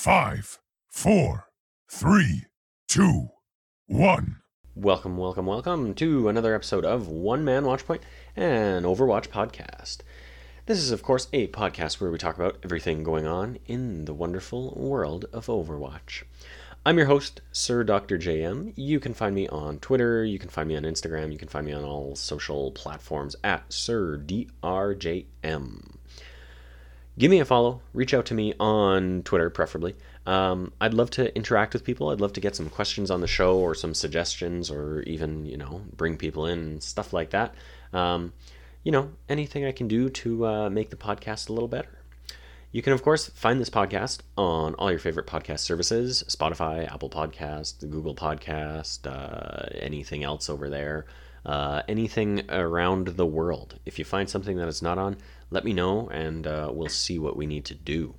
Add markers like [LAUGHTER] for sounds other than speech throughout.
Five, four, three, two, one. Welcome, welcome, welcome to another episode of One Man Watchpoint, an Overwatch podcast. This is, of course, a podcast where we talk about everything going on in the wonderful world of Overwatch. I'm your host, Sir Dr. JM. You can find me on Twitter, you can find me on Instagram, you can find me on all social platforms at Sir DRJM give me a follow. Reach out to me on Twitter, preferably. Um, I'd love to interact with people. I'd love to get some questions on the show or some suggestions or even, you know, bring people in, stuff like that. Um, you know, anything I can do to uh, make the podcast a little better. You can, of course, find this podcast on all your favorite podcast services Spotify, Apple Podcast, Google Podcast, uh, anything else over there, uh, anything around the world. If you find something that it's not on, let me know and uh, we'll see what we need to do.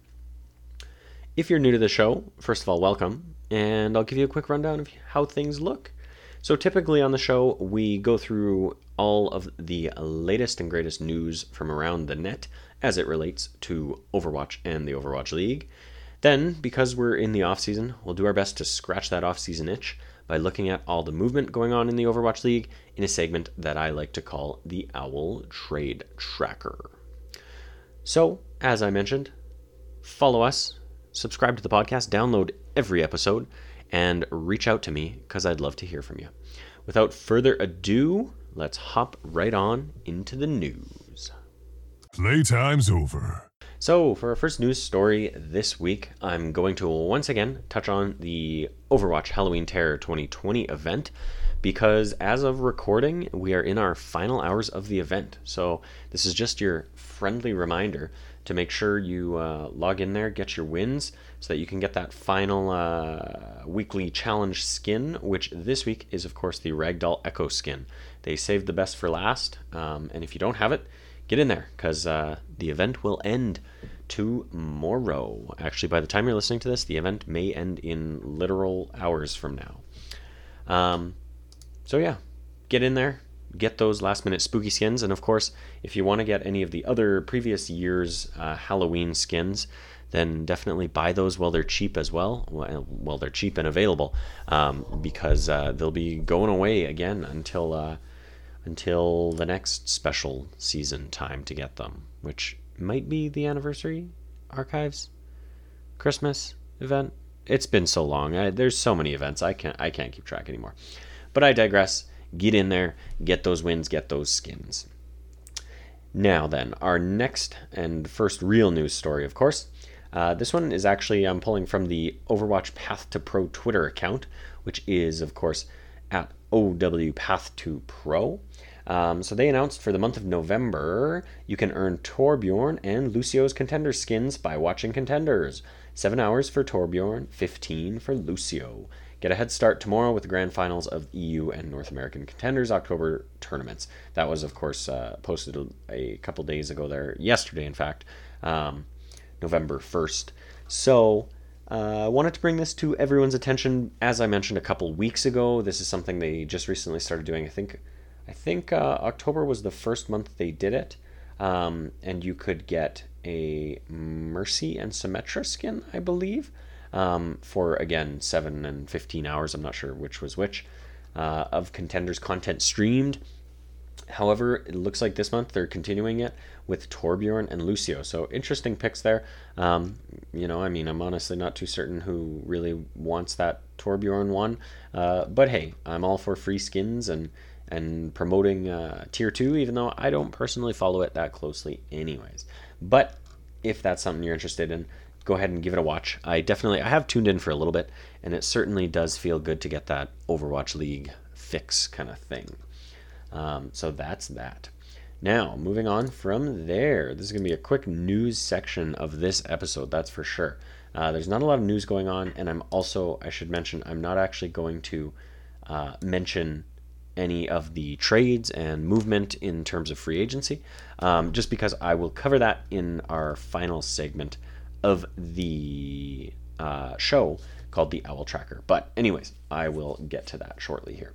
If you're new to the show, first of all, welcome, and I'll give you a quick rundown of how things look. So, typically on the show, we go through all of the latest and greatest news from around the net as it relates to Overwatch and the Overwatch League. Then, because we're in the off season, we'll do our best to scratch that off season itch by looking at all the movement going on in the Overwatch League in a segment that I like to call the Owl Trade Tracker. So, as I mentioned, follow us, subscribe to the podcast, download every episode, and reach out to me because I'd love to hear from you. Without further ado, let's hop right on into the news. Playtime's over. So, for our first news story this week, I'm going to once again touch on the Overwatch Halloween Terror 2020 event because as of recording, we are in our final hours of the event. So, this is just your friendly reminder to make sure you uh, log in there, get your wins, so that you can get that final uh, weekly challenge skin, which this week is, of course, the Ragdoll Echo skin. They saved the best for last, um, and if you don't have it, get in there because uh, the event will end tomorrow. Actually, by the time you're listening to this, the event may end in literal hours from now. Um, so yeah, get in there, get those last minute spooky skins, and of course, if you want to get any of the other previous year's uh, Halloween skins, then definitely buy those while they're cheap as well. While they're cheap and available, um, because uh, they'll be going away again until uh, until the next special season time to get them, which might be the anniversary archives Christmas event. It's been so long. I, there's so many events. I can't I can't keep track anymore. But I digress. Get in there, get those wins, get those skins. Now, then, our next and first real news story, of course. Uh, this one is actually, I'm pulling from the Overwatch Path to Pro Twitter account, which is, of course, at OW Path to Pro. Um, so they announced for the month of November, you can earn Torbjorn and Lucio's contender skins by watching contenders. Seven hours for Torbjorn, 15 for Lucio. Get a head start tomorrow with the grand finals of EU and North American contenders October tournaments. That was, of course, uh, posted a, a, couple days ago there, yesterday, in fact, um, November 1st. So, I uh, wanted to bring this to everyone's attention. As I mentioned a couple weeks ago, this is something they just recently started doing. I think, I think uh, October was the first month they did it, um, and you could get a Mercy and Symmetra skin, I believe um, for again 7 and 15 hours. I'm not sure which was which uh, of contenders content streamed. However, it looks like this month they're continuing it with Torbjorn and Lucio. So interesting picks there. Um, you know, I mean, I'm honestly not too certain who really wants that Torbjorn one. Uh, but hey, I'm all for free skins and and promoting uh, tier two, even though I don't personally follow it that closely, anyways. But if that's something you're interested in, go ahead and give it a watch. I definitely I have tuned in for a little bit, and it certainly does feel good to get that Overwatch League fix kind of thing. Um, so that's that. Now, moving on from there, this is going to be a quick news section of this episode, that's for sure. Uh, there's not a lot of news going on, and I'm also, I should mention, I'm not actually going to uh, mention any of the trades and movement in terms of free agency, um, just because I will cover that in our final segment of the uh, show called the Owl Tracker. But, anyways, I will get to that shortly here.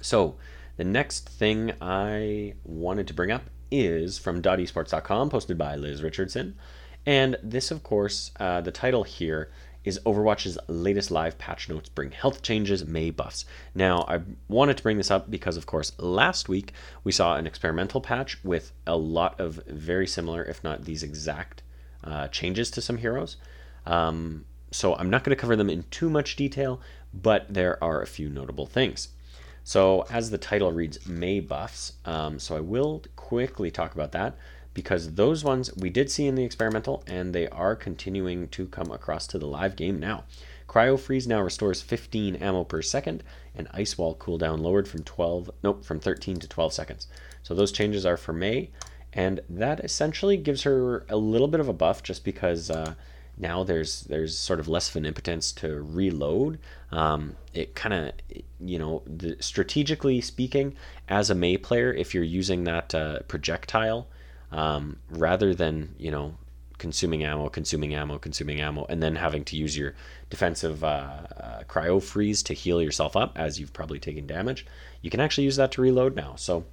So, the next thing I wanted to bring up is from .esports.com, posted by Liz Richardson. And this, of course, uh, the title here is Overwatch's latest live patch notes bring health changes, Mei buffs. Now, I wanted to bring this up because, of course, last week we saw an experimental patch with a lot of very similar, if not these exact, uh, changes to some heroes. Um, so I'm not going to cover them in too much detail, but there are a few notable things. So, as the title reads, Mei buffs. Um, so I will quickly talk about that because those ones we did see in the experimental and they are continuing to come across to the live game now. Cryo Freeze now restores 15 ammo per second, and Ice Wall cooldown lowered from 12, nope, from 13 to 12 seconds. So those changes are for Mei, and that essentially gives her a little bit of a buff just because uh, now there's there's sort of less of an impotence to reload. Um, it kind of, you know, the, strategically speaking, as a Mei player, if you're using that uh, projectile um, rather than you know consuming ammo, consuming ammo, consuming ammo, and then having to use your defensive uh, uh, cryo freeze to heal yourself up as you've probably taken damage. You can actually use that to reload now. So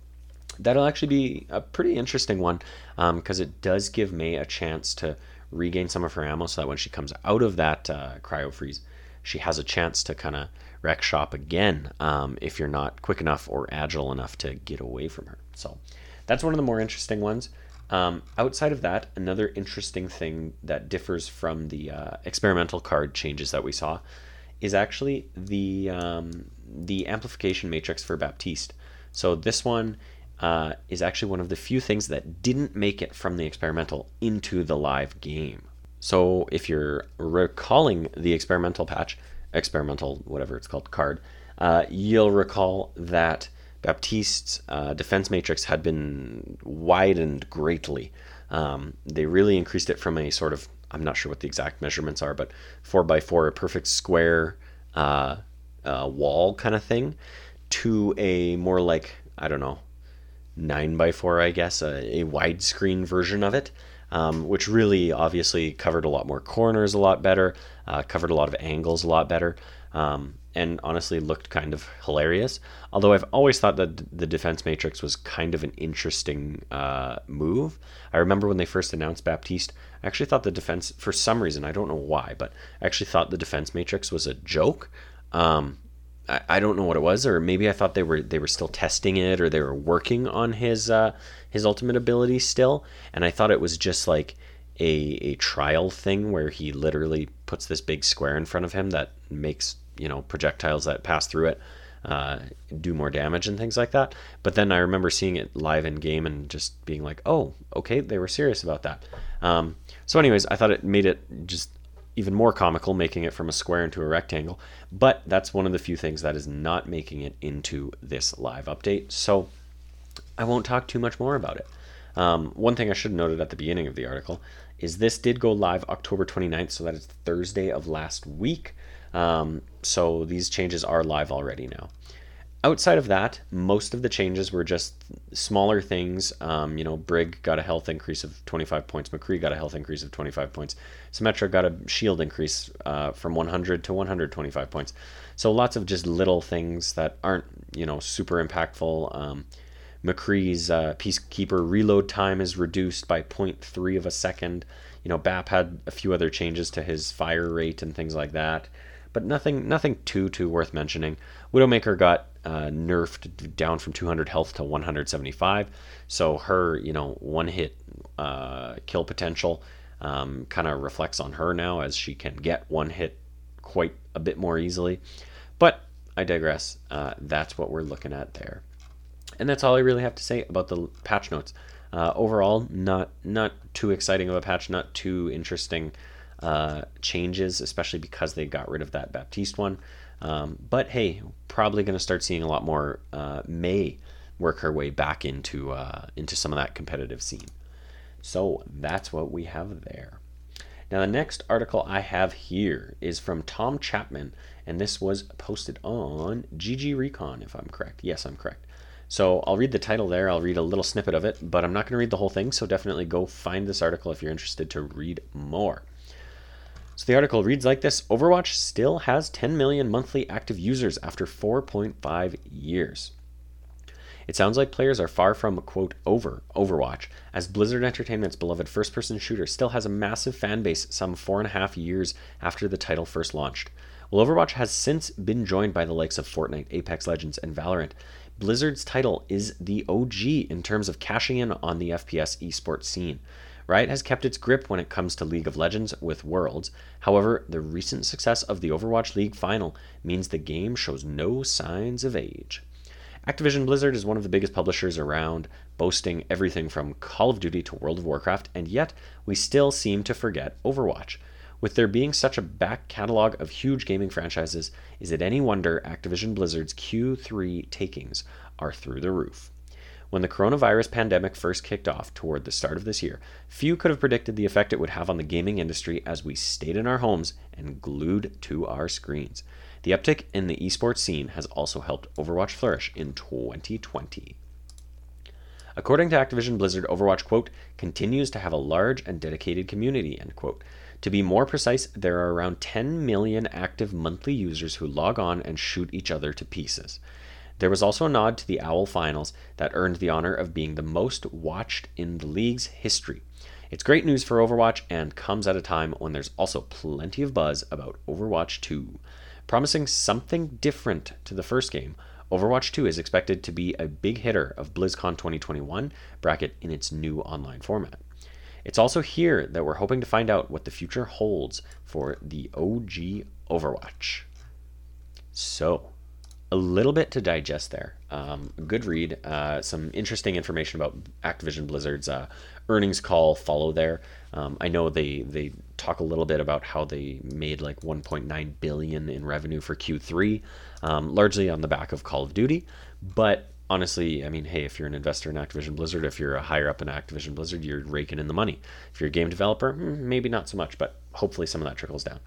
that'll actually be a pretty interesting one because um, it does give Mei a chance to regain some of her ammo so that when she comes out of that uh, cryo freeze, she has a chance to kind of wreck shop again um, if you're not quick enough or agile enough to get away from her. So that's one of the more interesting ones. Um, outside of that, another interesting thing that differs from the uh, experimental card changes that we saw is actually the um, the amplification matrix for Baptiste. So this one uh, is actually one of the few things that didn't make it from the experimental into the live game. So if you're recalling the experimental patch, experimental whatever it's called card, uh, you'll recall that Baptiste's uh, defense matrix had been widened greatly. Um, they really increased it from a sort of, I'm not sure what the exact measurements are, but 4 by 4 a perfect square uh, uh, wall kind of thing, to a more like, I don't know, 9 by 4 I guess, a, a widescreen version of it. Um, which really obviously covered a lot more corners a lot better, uh, covered a lot of angles a lot better. Um, and honestly looked kind of hilarious. Although I've always thought that the defense matrix was kind of an interesting uh, move. I remember when they first announced Baptiste, I actually thought the defense, for some reason, I don't know why, but I actually thought the defense matrix was a joke. Um, I, I, don't know what it was, or maybe I thought they were they were still testing it, or they were working on his uh, his ultimate ability still, and I thought it was just like a a trial thing where he literally puts this big square in front of him that makes you know projectiles that pass through it uh, do more damage and things like that. But then I remember seeing it live in game and just being like, oh, okay, they were serious about that. Um, so, anyways, I thought it made it just even more comical, making it from a square into a rectangle. But that's one of the few things that is not making it into this live update. So, I won't talk too much more about it. Um, one thing I should have noted at the beginning of the article is this did go live October 29th, so that is Thursday of last week. Um, so these changes are live already now. Outside of that, most of the changes were just smaller things. Um, you know, Brig got a health increase of 25 points. McCree got a health increase of 25 points. Symmetra got a shield increase uh, from 100 to 125 points. So lots of just little things that aren't, you know, super impactful. Um, McCree's uh, Peacekeeper reload time is reduced by 0.3 of a second. You know, BAP had a few other changes to his fire rate and things like that but nothing nothing too too worth mentioning. Widowmaker got uh, nerfed down from 200 health to 175, so her you know one hit uh, kill potential um, kind of reflects on her now as she can get one hit quite a bit more easily. But I digress. Uh, that's what we're looking at there, and that's all I really have to say about the patch notes. Uh, overall, not not too exciting of a patch, not too interesting uh, changes, especially because they got rid of that Baptiste one. Um, but hey, probably going to start seeing a lot more uh, Mei work her way back into uh, into some of that competitive scene. So that's what we have there. Now the next article I have here is from Tom Chapman, and this was posted on GG Recon, if I'm correct. Yes, I'm correct. So I'll read the title there. I'll read a little snippet of it, but I'm not going to read the whole thing. So definitely go find this article if you're interested to read more. So the article reads like this Overwatch still has 10 million monthly active users after 4.5 years. It sounds like players are far from, quote, over Overwatch, as Blizzard Entertainment's beloved first person shooter still has a massive fan base some four and a half years after the title first launched. While Overwatch has since been joined by the likes of Fortnite, Apex Legends, and Valorant, Blizzard's title is the OG in terms of cashing in on the FPS esports scene. Riot has kept its grip when it comes to League of Legends with Worlds. However, the recent success of the Overwatch League final means the game shows no signs of age. Activision Blizzard is one of the biggest publishers around, boasting everything from Call of Duty to World of Warcraft, and yet we still seem to forget Overwatch. With there being such a back catalog of huge gaming franchises, is it any wonder Activision Blizzard's Q3 takings are through the roof? When the coronavirus pandemic first kicked off toward the start of this year, few could have predicted the effect it would have on the gaming industry as we stayed in our homes and glued to our screens. The uptick in the esports scene has also helped Overwatch flourish in 2020. According to Activision Blizzard, Overwatch, quote, continues to have a large and dedicated community, end quote. To be more precise, there are around 10 million active monthly users who log on and shoot each other to pieces. There was also a nod to the OWL finals that earned the honor of being the most watched in the league's history. It's great news for Overwatch and comes at a time when there's also plenty of buzz about Overwatch 2. Promising something different to the first game, Overwatch 2 is expected to be a big hitter of BlizzCon 2021 bracket in its new online format. It's also here that we're hoping to find out what the future holds for the OG Overwatch. So, a little bit to digest there. Um, good read. Uh, some interesting information about Activision Blizzard's uh, earnings call follow there. Um, I know they they talk a little bit about how they made like 1.9 billion in revenue for Q3, um, largely on the back of Call of Duty. But honestly, I mean, hey, if you're an investor in Activision Blizzard, if you're a higher up in Activision Blizzard, you're raking in the money. If you're a game developer, hmm, maybe not so much, but hopefully some of that trickles down.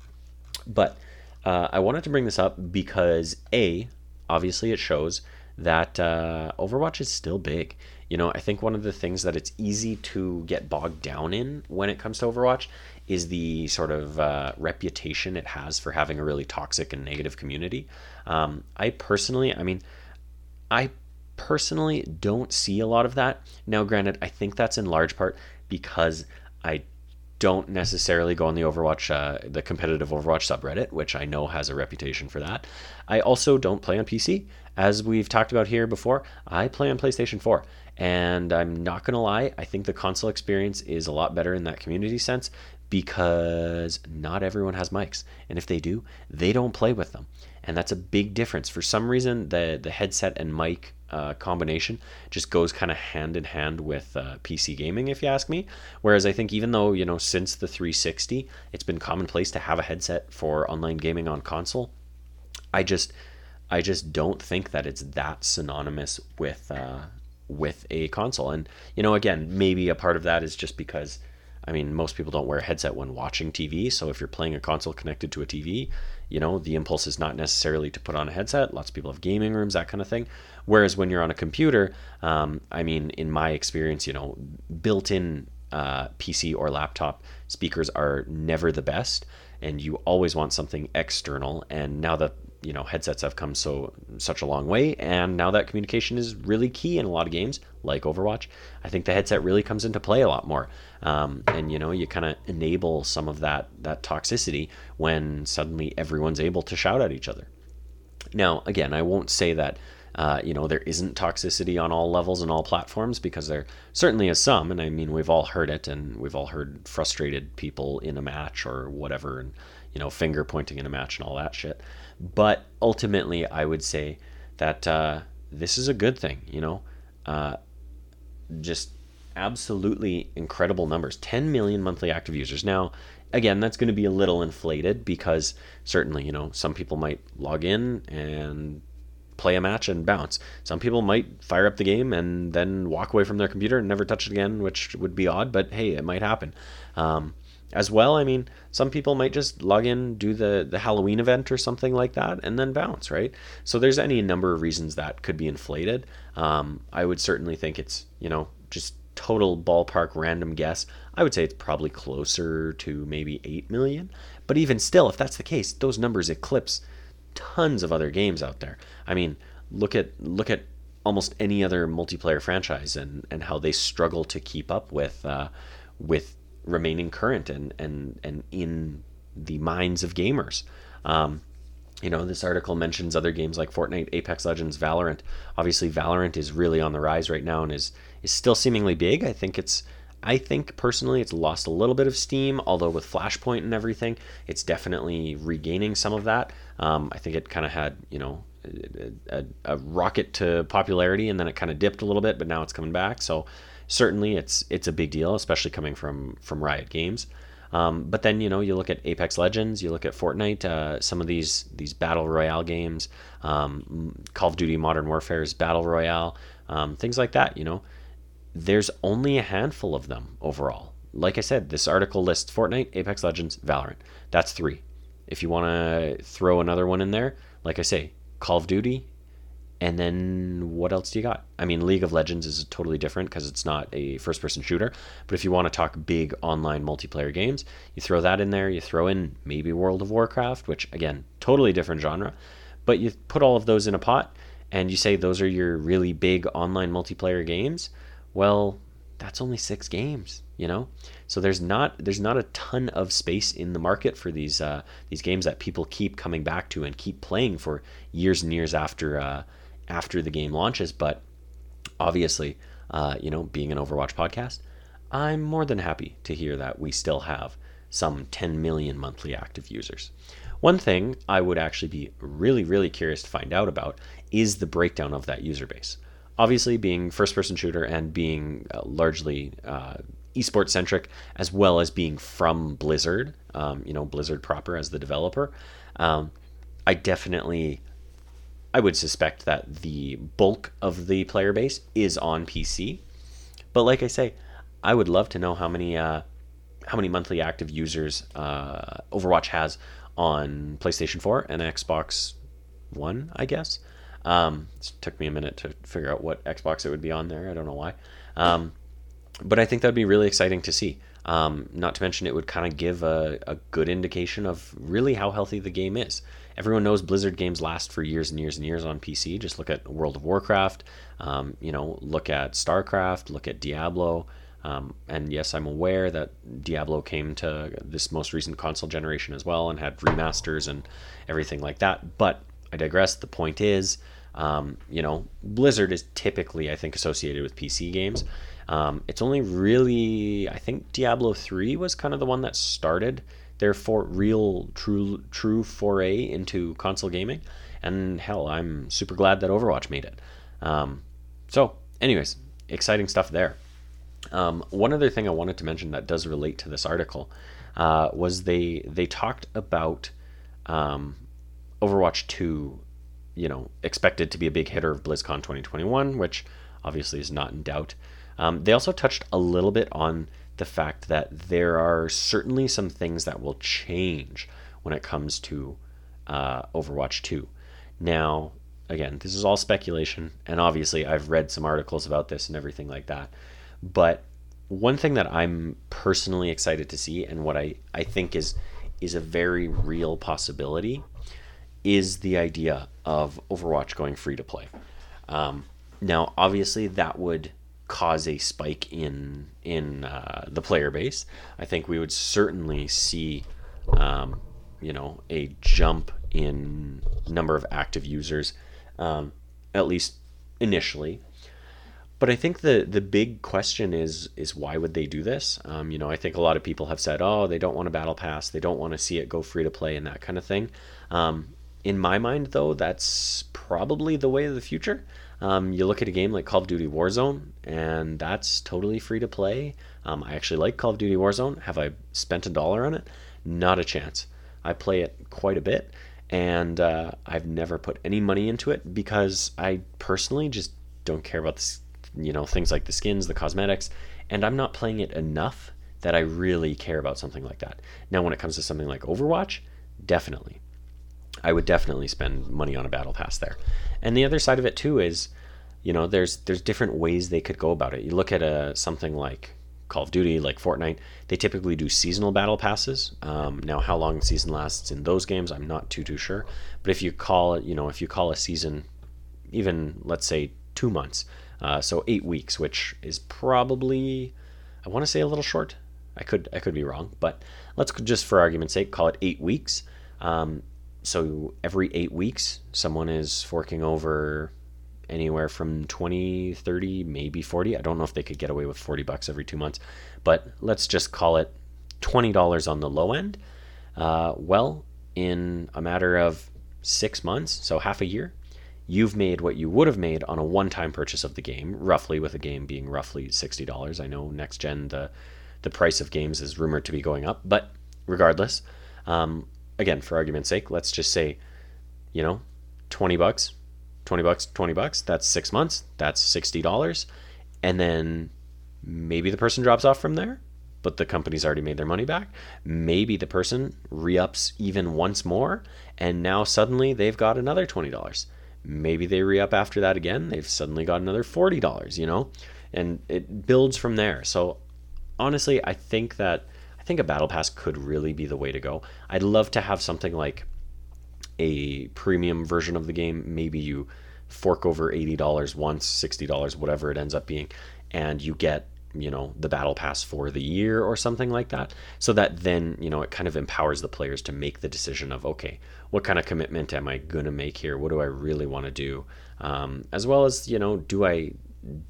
But uh, I wanted to bring this up because a obviously it shows that uh, Overwatch is still big. You know, I think one of the things that it's easy to get bogged down in when it comes to Overwatch is the sort of uh, reputation it has for having a really toxic and negative community. Um, I personally, I mean, I personally don't see a lot of that. Now, granted, I think that's in large part because I don't necessarily go on the Overwatch, uh, the competitive Overwatch subreddit, which I know has a reputation for that. I also don't play on PC. As we've talked about here before, I play on PlayStation 4. And I'm not going to lie, I think the console experience is a lot better in that community sense because not everyone has mics. And if they do, they don't play with them. And that's a big difference. For some reason, the, the headset and mic uh, combination just goes kind of hand in hand with uh, PC gaming, if you ask me. Whereas I think even though you know since the 360, it's been commonplace to have a headset for online gaming on console. I just I just don't think that it's that synonymous with uh, with a console. And you know, again, maybe a part of that is just because I mean, most people don't wear a headset when watching TV. So if you're playing a console connected to a TV, you know, the impulse is not necessarily to put on a headset. Lots of people have gaming rooms, that kind of thing. Whereas when you're on a computer, um, I mean, in my experience, you know, built in uh, PC or laptop speakers are never the best. And you always want something external. And now that you know headsets have come so such a long way and now that communication is really key in a lot of games like overwatch i think the headset really comes into play a lot more. Um, and you know you kind of enable some of that that toxicity when suddenly everyone's able to shout at each other. Now again i won't say that uh, you know there isn't toxicity on all levels and all platforms because there certainly is some and i mean we've all heard it and we've all heard frustrated people in a match or whatever and you know finger pointing in a match and all that shit but ultimately, I would say that uh, this is a good thing. You know, uh, just absolutely incredible numbers 10 million monthly active users. Now, again, that's going to be a little inflated because certainly, you know, some people might log in and play a match and bounce. Some people might fire up the game and then walk away from their computer and never touch it again, which would be odd, but hey, it might happen. Um, as well. I mean, some people might just log in, do the the Halloween event or something like that, and then bounce, right? So there's any number of reasons that could be inflated. Um, I would certainly think it's you know just total ballpark random guess. I would say it's probably closer to maybe eight million. But even still, if that's the case, those numbers eclipse tons of other games out there. I mean, look at look at almost any other multiplayer franchise and, and how they struggle to keep up with uh, with remaining current and, and, and in the minds of gamers. Um, you know, this article mentions other games like Fortnite, Apex Legends, Valorant. Obviously, Valorant is really on the rise right now and is is still seemingly big. I think it's I think personally it's lost a little bit of steam, although with Flashpoint and everything, it's definitely regaining some of that. Um, I think it kind of had, you know, a, a, rocket to popularity and then it kind of dipped a little bit, but now it's coming back. So certainly it's it's a big deal, especially coming from from Riot Games. Um, but then you know you look at Apex Legends, you look at Fortnite, uh, some of these these battle royale games, um, Call of Duty Modern Warfare's battle royale, um, things like that. You know, there's only a handful of them overall. Like I said, this article lists Fortnite, Apex Legends, Valorant. That's three. If you want to throw another one in there, like I say, Call of Duty, and then what else do you got? I mean, League of Legends is totally different because it's not a first person shooter. But if you want to talk big online multiplayer games, you throw that in there. You throw in maybe World of Warcraft, which, again, totally different genre. But you put all of those in a pot and you say those are your really big online multiplayer games. Well, that's only six games you know so there's not there's not a ton of space in the market for these uh, these games that people keep coming back to and keep playing for years and years after uh, after the game launches but obviously uh, you know being an overwatch podcast i'm more than happy to hear that we still have some 10 million monthly active users. One thing i would actually be really really curious to find out about is the breakdown of that user base. Obviously being first person shooter and being uh, largely uh, esports centric as well as being from blizzard um, you know blizzard proper as the developer um, i definitely i would suspect that the bulk of the player base is on pc but like i say i would love to know how many uh, how many monthly active users uh, overwatch has on playstation 4 and xbox one i guess um, it took me a minute to figure out what Xbox it would be on there. I don't know why. Um, but I think that'd be really exciting to see. Um, not to mention, it would kind of give a, a good indication of really how healthy the game is. Everyone knows Blizzard games last for years and years and years on PC. Just look at World of Warcraft, um, you know, look at StarCraft, look at Diablo. Um, and yes, I'm aware that Diablo came to this most recent console generation as well and had remasters and everything like that. But I digress. The point is, um, you know, Blizzard is typically, I think, associated with PC games. Um, it's only really, I think, Diablo three was kind of the one that started their for real, true, true foray into console gaming. And hell, I'm super glad that Overwatch made it. Um, so, anyways, exciting stuff there. Um, one other thing I wanted to mention that does relate to this article uh, was they they talked about um, Overwatch 2 you know, expected to be a big hitter of BlizzCon 2021, which obviously is not in doubt. Um, they also touched a little bit on the fact that there are certainly some things that will change when it comes to uh, Overwatch 2. Now, again, this is all speculation, and obviously I've read some articles about this and everything like that. But one thing that I'm personally excited to see, and what I, I think is is a very real possibility, is the idea of Overwatch going free to play. Um, now, obviously, that would cause a spike in in uh, the player base. I think we would certainly see, um, you know, a jump in number of active users, um, at least initially. But I think the the big question is is why would they do this? Um, you know, I think a lot of people have said, oh, they don't want a battle pass, they don't want to see it go free to play and that kind of thing. Um, in my mind, though, that's probably the way of the future. Um, you look at a game like Call of Duty Warzone, and that's totally free to play. Um, I actually like Call of Duty Warzone. Have I spent a dollar on it? Not a chance. I play it quite a bit, and uh, I've never put any money into it because I personally just don't care about this, you know, things like the skins, the cosmetics, and I'm not playing it enough that I really care about something like that. Now, when it comes to something like Overwatch, definitely. I would definitely spend money on a battle pass there. And the other side of it too is, you know, there's there's different ways they could go about it. You look at a something like Call of Duty, like Fortnite, they typically do seasonal battle passes. Um, now, how long the season lasts in those games, I'm not too too sure. But if you call it, you know, if you call a season, even let's say two months. Uh, so eight weeks, which is probably, I want to say a little short. I could I could be wrong, but let's just for argument's sake call it eight weeks. Um, so every eight weeks, someone is forking over anywhere from 20, 30, maybe 40. I don't know if they could get away with 40 bucks every two months, but let's just call it $20 on the low end. Uh, well, in a matter of six months, so half a year, you've made what you would have made on a one-time purchase of the game, roughly with a game being roughly $60. I know next gen the the price of games is rumored to be going up, but regardless, um, again, for argument's sake, let's just say, you know, 20 bucks, 20 bucks, 20 bucks, that's six months, that's $60. And then maybe the person drops off from there, but the company's already made their money back. Maybe the person re ups even once more, and now suddenly they've got another $20. Maybe they re up after that again, they've suddenly got another $40, you know? And it builds from there. So honestly, I think that think a battle pass could really be the way to go. I'd love to have something like a premium version of the game. Maybe you fork over $80 once, $60, whatever it ends up being, and you get you know the battle pass for the year or something like that so that then you know it kind of empowers the players to make the decision of okay what kind of commitment am i going to make here what do i really want to do um, as well as you know do i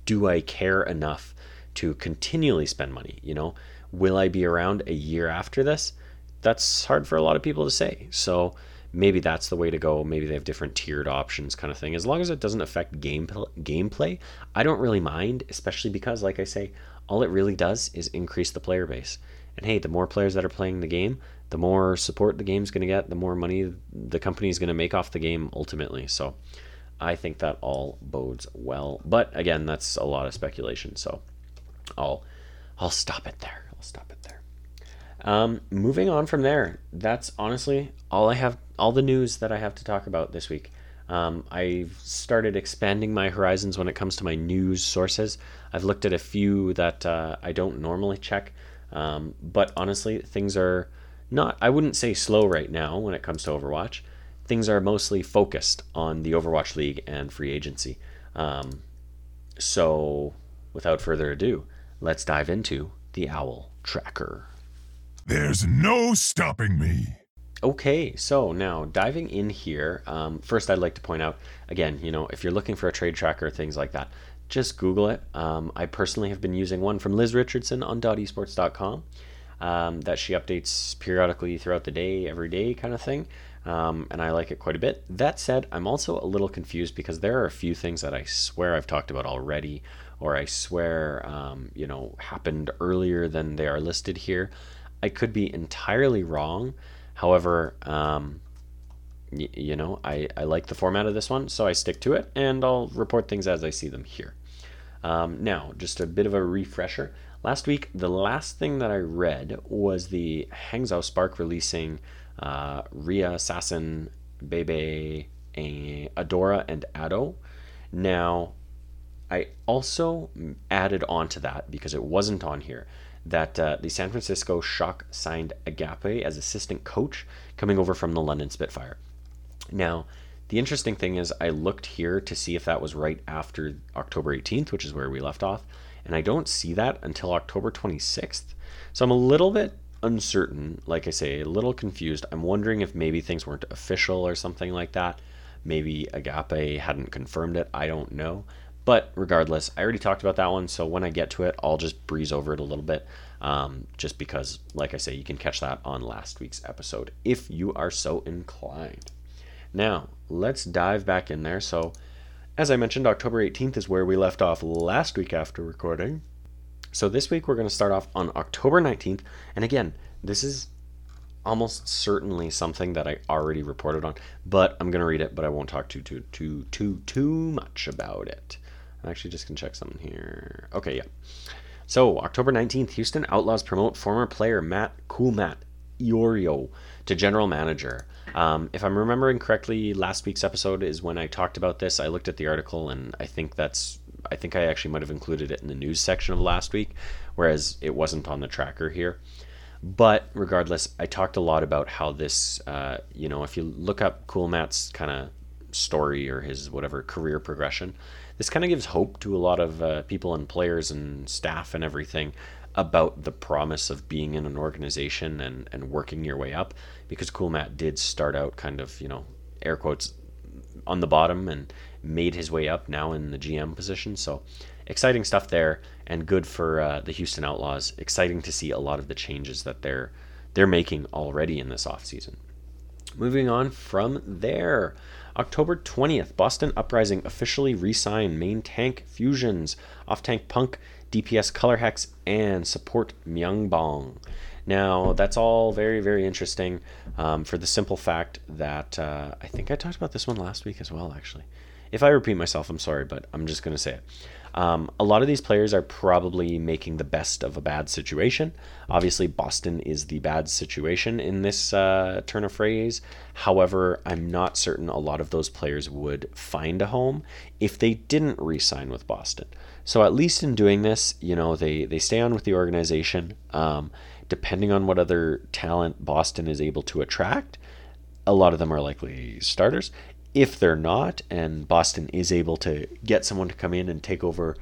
do i care enough to continually spend money you know will i be around a year after this that's hard for a lot of people to say so maybe that's the way to go. Maybe they have different tiered options, kind of thing. As long as it doesn't affect game gameplay, I don't really mind, especially because, like I say, all it really does is increase the player base. And hey, the more players that are playing the game, the more support the game's going to get, the more money the company is going to make off the game ultimately. So I think that all bodes well. But again, that's a lot of speculation. So I'll I'll stop it there. I'll stop it there. Um, moving on from there, that's honestly all I have, all the news that I have to talk about this week. Um, I've started expanding my horizons when it comes to my news sources. I've looked at a few that uh, I don't normally check, um, but honestly, things are not, I wouldn't say slow right now when it comes to Overwatch. Things are mostly focused on the Overwatch League and free agency. Um, so, without further ado, let's dive into the Owl Tracker. There's no stopping me. Okay, so now diving in here, um, first I'd like to point out again, you know, if you're looking for a trade tracker, things like that, just Google it. Um, I personally have been using one from Liz Richardson on .esports.com um, that she updates periodically throughout the day, every day kind of thing, um, and I like it quite a bit. That said, I'm also a little confused because there are a few things that I swear I've talked about already, or I swear, um, you know, happened earlier than they are listed here. I could be entirely wrong. However, um, y- you know, I, I like the format of this one, so I stick to it, and I'll report things as I see them here. Um, now, just a bit of a refresher. Last week, the last thing that I read was the Hangzhou Spark releasing uh, Rhea, Assassin, Bebe, Adora, and Ado. Now, I also added on to that because it wasn't on here that uh, the San Francisco Shock signed Agape as assistant coach coming over from the London Spitfire. Now, the interesting thing is, I looked here to see if that was right after October 18th, which is where we left off, and I don't see that until October 26th. So I'm a little bit uncertain, like I say, a little confused. I'm wondering if maybe things weren't official or something like that. Maybe Agape hadn't confirmed it. I don't know. But regardless, I already talked about that one, so when I get to it, I'll just breeze over it a little bit, um, just because, like I say, you can catch that on last week's episode if you are so inclined. Now, let's dive back in there. So, as I mentioned, October 18th is where we left off last week after recording. So, this week we're going to start off on October 19th, and again, this is almost certainly something that I already reported on, but I'm going to read it, but I won't talk too too too too too much about it. Actually just can check something here. Okay, yeah. So, October 19th, Houston Outlaws promote former player Matt Cool Matt Iorio to general manager. Um, if I'm remembering correctly, last week's episode is when I talked about this. I looked at the article and I think that's I think I actually might have included it in the news section of last week, whereas it wasn't on the tracker here. But regardless, I talked a lot about how this, uh, you know, if you look up Cool Matt's kind of story or his whatever career progression. This kind of gives hope to a lot of uh, people and players and staff and everything about the promise of being in an organization and, and working your way up because Cool Matt did start out kind of, you know, air quotes on the bottom and made his way up now in the GM position. So exciting stuff there and good for uh, the Houston Outlaws. Exciting to see a lot of the changes that they're they're making already in this offseason. Moving on from there, October 20th, Boston Uprising officially re signed main tank fusions, off tank punk, DPS Colourhex, and support Myunbong. Now, that's all very, very interesting um, for the simple fact that uh, I think I talked about this one last week as well, actually. If I repeat myself, I'm sorry, but I'm just going to say it. Um, a lot of these players are probably making the best of a bad situation. Obviously, Boston is the bad situation in this uh, turn of phrase. However, I'm not certain a lot of those players would find a home if they didn't re sign with Boston. So, at least in doing this, you know, they, they stay on with the organization. Um, depending on what other talent Boston is able to attract, a lot of them are likely starters if they're not, and Boston is able to get someone to come in and take over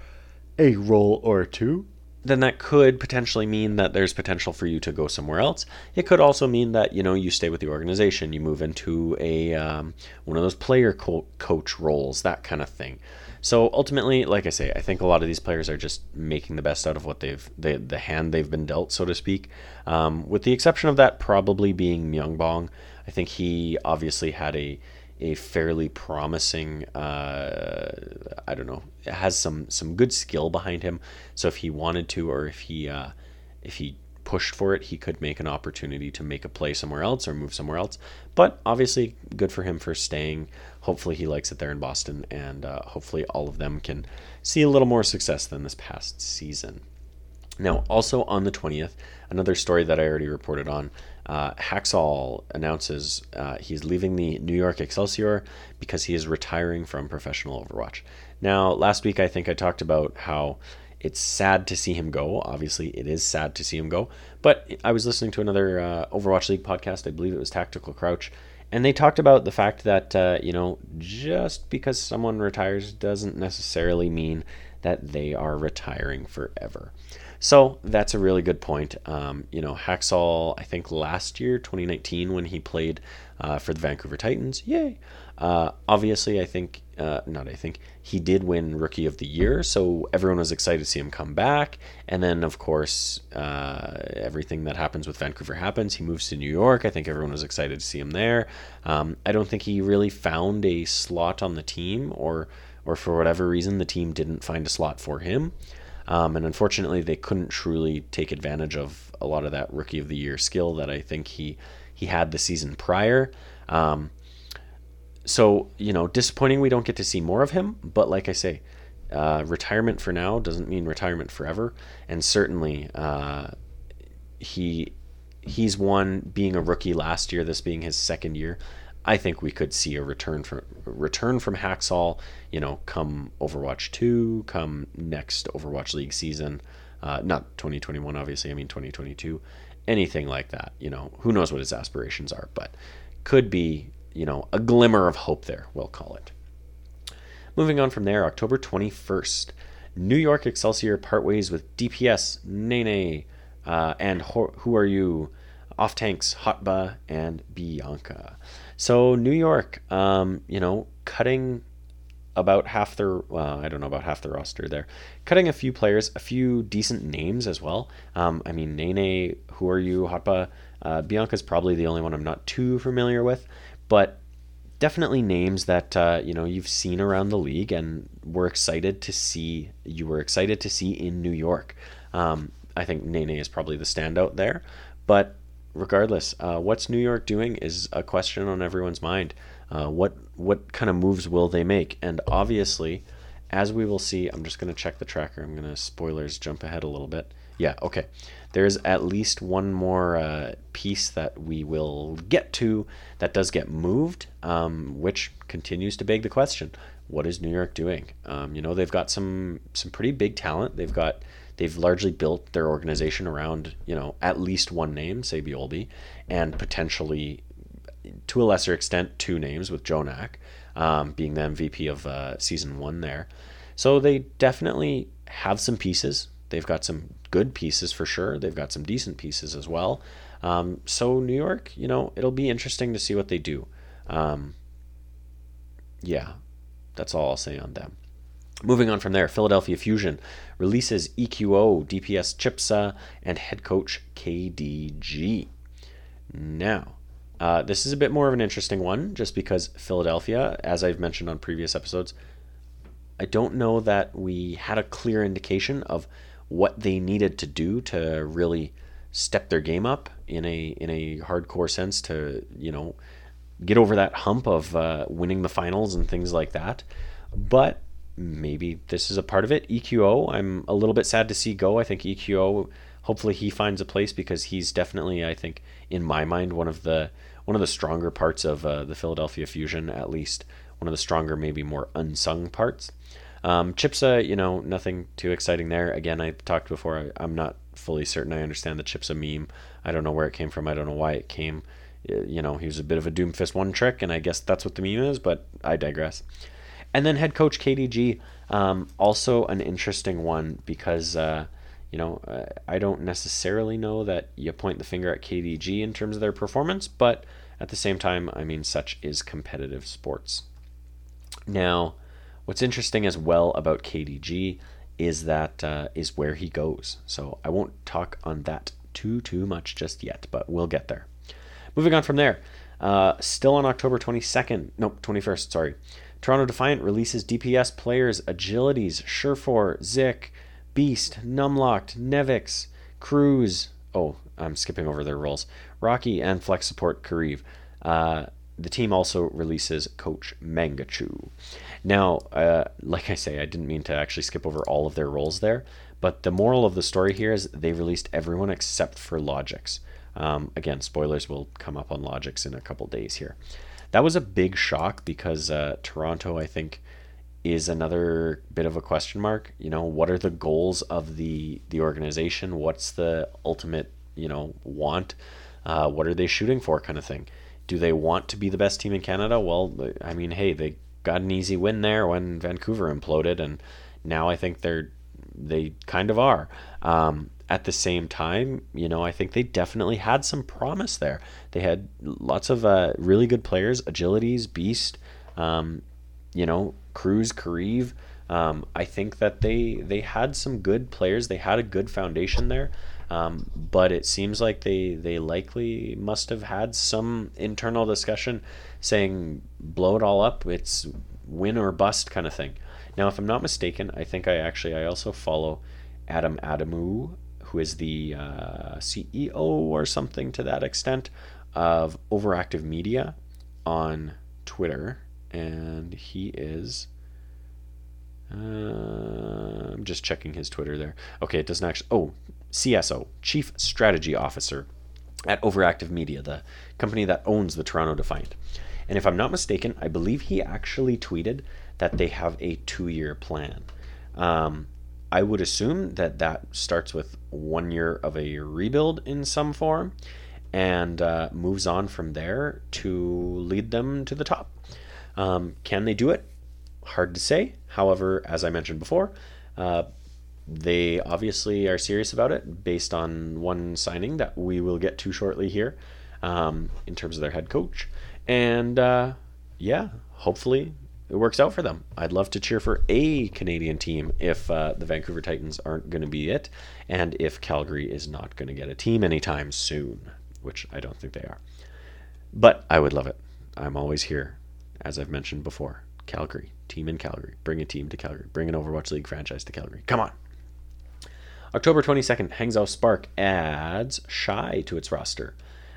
a role or two, then that could potentially mean that there's potential for you to go somewhere else. It could also mean that you know you stay with the organization, you move into a um, one of those player co- coach roles, that kind of thing. So ultimately, like I say, I think a lot of these players are just making the best out of what they've they, the hand they've been dealt, so to speak. Um, with the exception of that, probably being Myunbong. I think he obviously had a a fairly promising uh, I don't know has some some good skill behind him. So if he wanted to or if he uh, if he pushed for it he could make an opportunity to make a play somewhere else or move somewhere else. But obviously good for him for staying. Hopefully he likes it there in Boston and uh, hopefully all of them can see a little more success than this past season. Now also on the 20th another story that I already reported on uh, Haksal announces uh, he's leaving the New York Excelsior because he is retiring from professional Overwatch. Now, last week I think I talked about how it's sad to see him go. Obviously, it is sad to see him go. But I was listening to another uh, Overwatch League podcast. I believe it was Tactical Crouch. And they talked about the fact that, uh, you know, just because someone retires doesn't necessarily mean that they are retiring forever. So that's a really good point. Um, you know, Haksal, I think last year, 2019, when he played uh, for the Vancouver Titans, yay. Uh, obviously, I think, uh, not I think, he did win Rookie of the Year, so everyone was excited to see him come back. And then, of course, uh, everything that happens with Vancouver happens. He moves to New York. I think everyone was excited to see him there. Um, I don't think he really found a slot on the team, or, or for whatever reason, the team didn't find a slot for him. Um, and unfortunately, they couldn't truly take advantage of a lot of that rookie of the year skill that I think he he had the season prior. Um, so you know, disappointing we don't get to see more of him. But like I say, uh, retirement for now doesn't mean retirement forever. And certainly, uh, he he's one being a rookie last year, this being his second year. I think we could see a return from return from Haksal, you know, come Overwatch 2, come next Overwatch League season. Uh, not 2021, obviously. I mean 2022. Anything like that. You know, who knows what his aspirations are, but could be, you know, a glimmer of hope there. We'll call it. Moving on from there, October 21st, New York Excelsior part ways with DPS, Nenne, uh, and Who Are You, Off Tanks, Hotba, and Bianca. So New York, um, you know, cutting about half their well, I don't know about half the roster there, cutting a few players, a few decent names as well. Um, I mean, Nenne, who are you, Hotba, uh, Bianca's probably the only one I'm not too familiar with, but definitely names that uh, you know you've seen around the league and were excited to see. You were excited to see in New York. Um, I think Nenne is probably the standout there, but regardless, uh, what's New York doing is a question on everyone's mind. Uh, what what kind of moves will they make? And obviously, as we will see, I'm just going to check the tracker. I'm going to spoilers jump ahead a little bit. Yeah, okay. There's at least one more uh, piece that we will get to that does get moved, um, which continues to beg the question: What is New York doing? Um, you know, they've got some some pretty big talent. They've got they've largely built their organization around you know at least one name, Saebyeolbe, and potentially to a lesser extent, two names with JJoNak um, being the MVP of uh, season one there. So they definitely have some pieces. They've got some good pieces for sure. They've got some decent pieces as well. Um, so New York, you know, it'll be interesting to see what they do. Um, yeah, that's all I'll say on them. Moving on from there, Philadelphia Fusion releases EQO, DPS Chipsa, and head coach KDG. Now, uh, this is a bit more of an interesting one just because Philadelphia, as I've mentioned on previous episodes, I don't know that we had a clear indication of what they needed to do to really step their game up in a in a hardcore sense to you know get over that hump of uh, winning the finals and things like that. But maybe this is a part of it. EQO, I'm a little bit sad to see go. I think EQO, hopefully he finds a place because he's definitely, I think, in my mind, one of the one of the stronger parts of uh, the Philadelphia Fusion, at least one of the stronger, maybe more unsung parts. Um, Chipsa, you know, nothing too exciting there. Again, I talked before. I, I'm not fully certain I understand the Chipsa meme. I don't know where it came from. I don't know why it came. You know, he was a bit of a Doomfist one trick, and I guess that's what the meme is. But I digress. And then head coach KDG, um, also an interesting one because, uh, you know, uh, I don't necessarily know that you point the finger at KDG in terms of their performance, but at the same time, I mean, such is competitive sports. Now, what's interesting as well about KDG is that uh, is where he goes. So I won't talk on that too too much just yet, but we'll get there. Moving on from there, uh, still on October 22nd, nope, 21st, sorry. Toronto Defiant releases DPS players Agilities, Surefour, Zykk, Beast, Numlocked, Nevix, Kruise. Oh, I'm skipping over their roles. RoKy and Flex Support Kariv. Uh, the team also releases Coach Mangachu. Now, uh, like I say, I didn't mean to actually skip over all of their roles there, but the moral of the story here is they released everyone except for Logix. Um, again, spoilers will come up on Logix in a couple days here that was a big shock because uh, Toronto, I think, is another bit of a question mark. You know, what are the goals of the the organization? What's the ultimate you know want? Uh, what are they shooting for? Kind of thing. Do they want to be the best team in Canada? Well, I mean, hey, they got an easy win there when Vancouver imploded, and now I think they're they kind of are. Um, at the same time, you know, I think they definitely had some promise there. They had lots of uh, really good players, agilities, Beast, um, you know, Kruise, Kariv. Um, I think that they they had some good players. They had a good foundation there, um, but it seems like they they likely must have had some internal discussion, saying blow it all up. It's win or bust kind of thing. Now, if I'm not mistaken, I think I actually I also follow Adam Adamou who is the uh, CEO or something to that extent of Overactive Media on Twitter, and he is. Uh, I'm just checking his Twitter there. Okay, it doesn't actually. Oh, CSO, Chief Strategy Officer at Overactive Media, the company that owns the Toronto Defiant. And if I'm not mistaken, I believe he actually tweeted that they have a two year plan. Um, I would assume that that starts with one year of a rebuild in some form and uh, moves on from there to lead them to the top. Um, can they do it? Hard to say. However, as I mentioned before, uh, they obviously are serious about it based on one signing that we will get to shortly here um, in terms of their head coach. And uh, yeah, hopefully it works out for them. I'd love to cheer for a Canadian team if uh, the Vancouver Titans aren't going to be it, and if Calgary is not going to get a team anytime soon, which I don't think they are. But I would love it. I'm always here, as I've mentioned before. Calgary, team in Calgary. Bring a team to Calgary. Bring an Overwatch League franchise to Calgary. Come on. October 22nd, Hangzhou Spark adds Shy to its roster.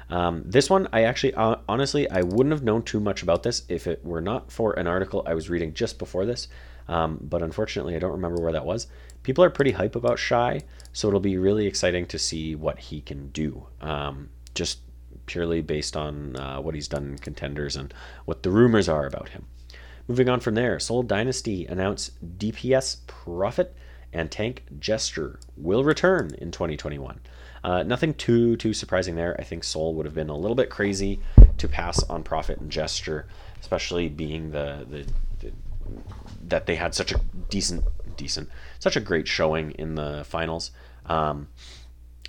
Um, this one, I actually, uh, honestly, I wouldn't have known too much about this if it were not for an article I was reading just before this. Um, but unfortunately, I don't remember where that was. People are pretty hype about Shy, so it'll be really exciting to see what he can do. Um, just purely based on uh, what he's done in contenders and what the rumors are about him. Moving on from there, Seoul Dynasty announced DPS Profit and Tank Gesture will return in 2021. Uh, nothing too too surprising there. I think Seoul would have been a little bit crazy to pass on profit and gesture, especially being the, the, the that they had such a decent decent such a great showing in the finals. Um,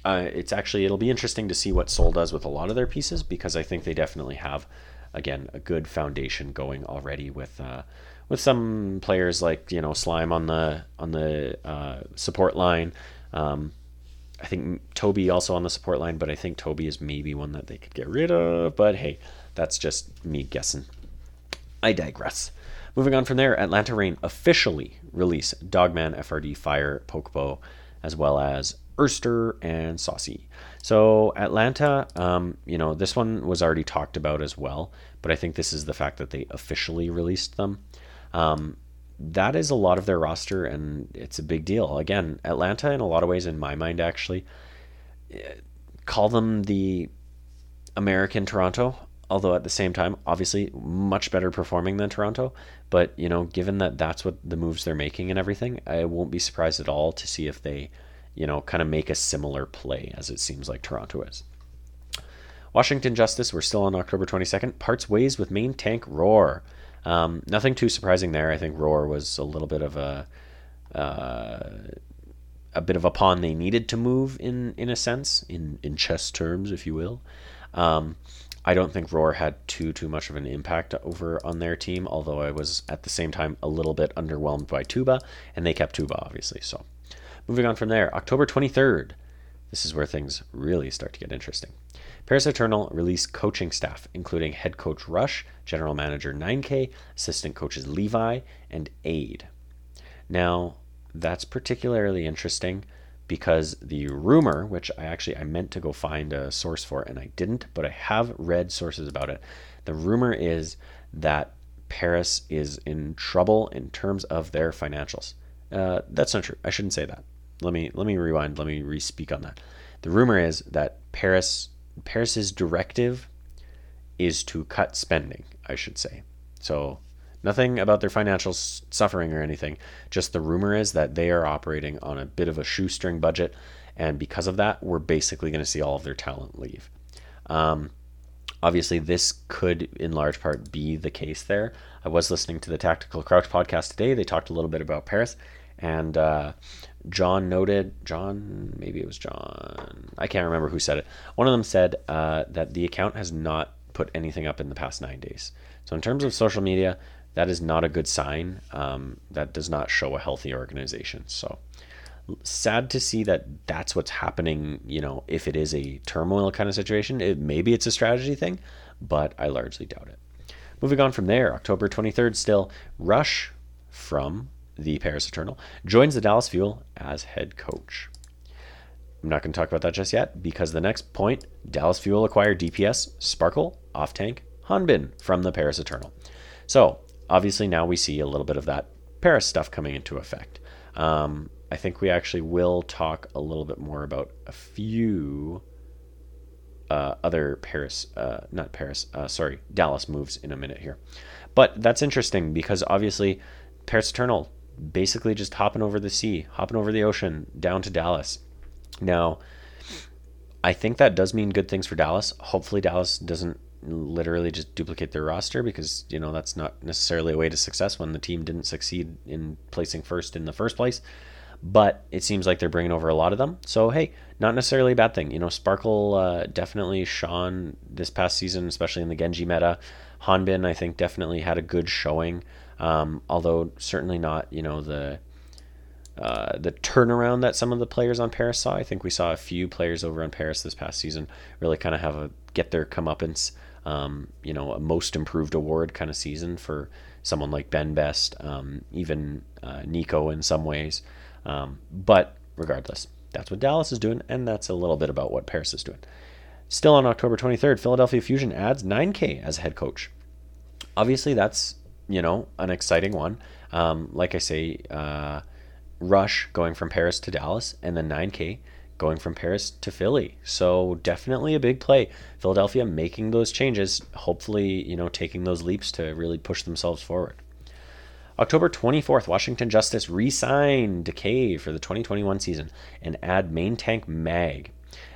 uh, it's actually it'll be interesting to see what Seoul does with a lot of their pieces because I think they definitely have again a good foundation going already with uh, with some players like you know Slime on the on the uh, support line. Um, I think Tobi also on the support line, but I think Tobi is maybe one that they could get rid of. But hey, that's just me guessing. I digress. Moving on from there, Atlanta Reign officially release Dogman, FRD, Fire, Pokebo, as well as Erster and Saucy. So Atlanta, um, you know, this one was already talked about as well, but I think this is the fact that they officially released them. Um, that is a lot of their roster, and it's a big deal. Again, Atlanta, in a lot of ways, in my mind, actually, eh, call them the American Toronto. Although at the same time, obviously, much better performing than Toronto. But you know, given that that's what the moves they're making and everything, I won't be surprised at all to see if they, you know, kind of make a similar play as it seems like Toronto is. Washington Justice, we're still on October 22nd. Parts ways with main tank Roar. Um, nothing too surprising there. I think Roar was a little bit of a uh, a bit of a pawn they needed to move in in a sense, in in chess terms, if you will. Um, I don't think Roar had too too much of an impact over on their team, although I was at the same time a little bit underwhelmed by Tuba, and they kept Tuba obviously. So, moving on from there, October 23rd. This is where things really start to get interesting. Paris Eternal released coaching staff, including head coach Rush, general manager 9K, assistant coaches Levi, and Aid. Now, that's particularly interesting because the rumor, which I actually I meant to go find a source for and I didn't, but I have read sources about it. The rumor is that Paris is in trouble in terms of their financials. Uh, that's not true. I shouldn't say that. Let me let me rewind. Let me re-speak on that. The rumor is that Paris Paris's directive is to cut spending, I should say. So nothing about their financial suffering or anything. Just the rumor is that they are operating on a bit of a shoestring budget, and because of that, we're basically going to see all of their talent leave. Um, obviously, this could, in large part, be the case there. I was listening to the Tactical Crouch podcast today. They talked a little bit about Paris, and uh, John noted, John, maybe it was John, I can't remember who said it. One of them said uh, that the account has not put anything up in the past nine days. So, in terms of social media, that is not a good sign. Um, that does not show a healthy organization. So, sad to see that that's what's happening. You know, if it is a turmoil kind of situation, it, maybe it's a strategy thing, but I largely doubt it. Moving on from there, October 23rd, still, Rush from the Paris Eternal, joins the Dallas Fuel as head coach. I'm not going to talk about that just yet because the next point Dallas Fuel acquired DPS, Sparkle, Off Tank, Hanbin from the Paris Eternal. So, obviously, now we see a little bit of that Paris stuff coming into effect. Um, I think we actually will talk a little bit more about a few uh, other Paris, uh, not Paris, uh, sorry, Dallas moves in a minute here. But that's interesting because obviously Paris Eternal basically just hopping over the sea, hopping over the ocean down to Dallas. Now, I think that does mean good things for Dallas. Hopefully, Dallas doesn't literally just duplicate their roster because, you know, that's not necessarily a way to success when the team didn't succeed in placing first in the first place. But it seems like they're bringing over a lot of them. So, hey, not necessarily a bad thing. You know, Sparkle uh, definitely shone this past season, especially in the Genji meta. Hanbin, I think, definitely had a good showing. Um, although certainly not, you know, the uh, the turnaround that some of the players on Paris saw. I think we saw a few players over on Paris this past season really kind of have a get their comeuppance. Um, you know, a most improved award kind of season for someone like Ben Best, um, even uh, Nico in some ways. Um, but regardless, that's what Dallas is doing, and that's a little bit about what Paris is doing. Still on October 23rd, Philadelphia Fusion adds 9K as head coach. Obviously, that's you know, an exciting one. Um, like I say, uh, Rush going from Paris to Dallas, and then 9K going from Paris to Philly. So definitely a big play. Philadelphia making those changes, hopefully, you know, taking those leaps to really push themselves forward. October 24th, Washington Justice re signed Decay for the 2021 season and add main tank Mag.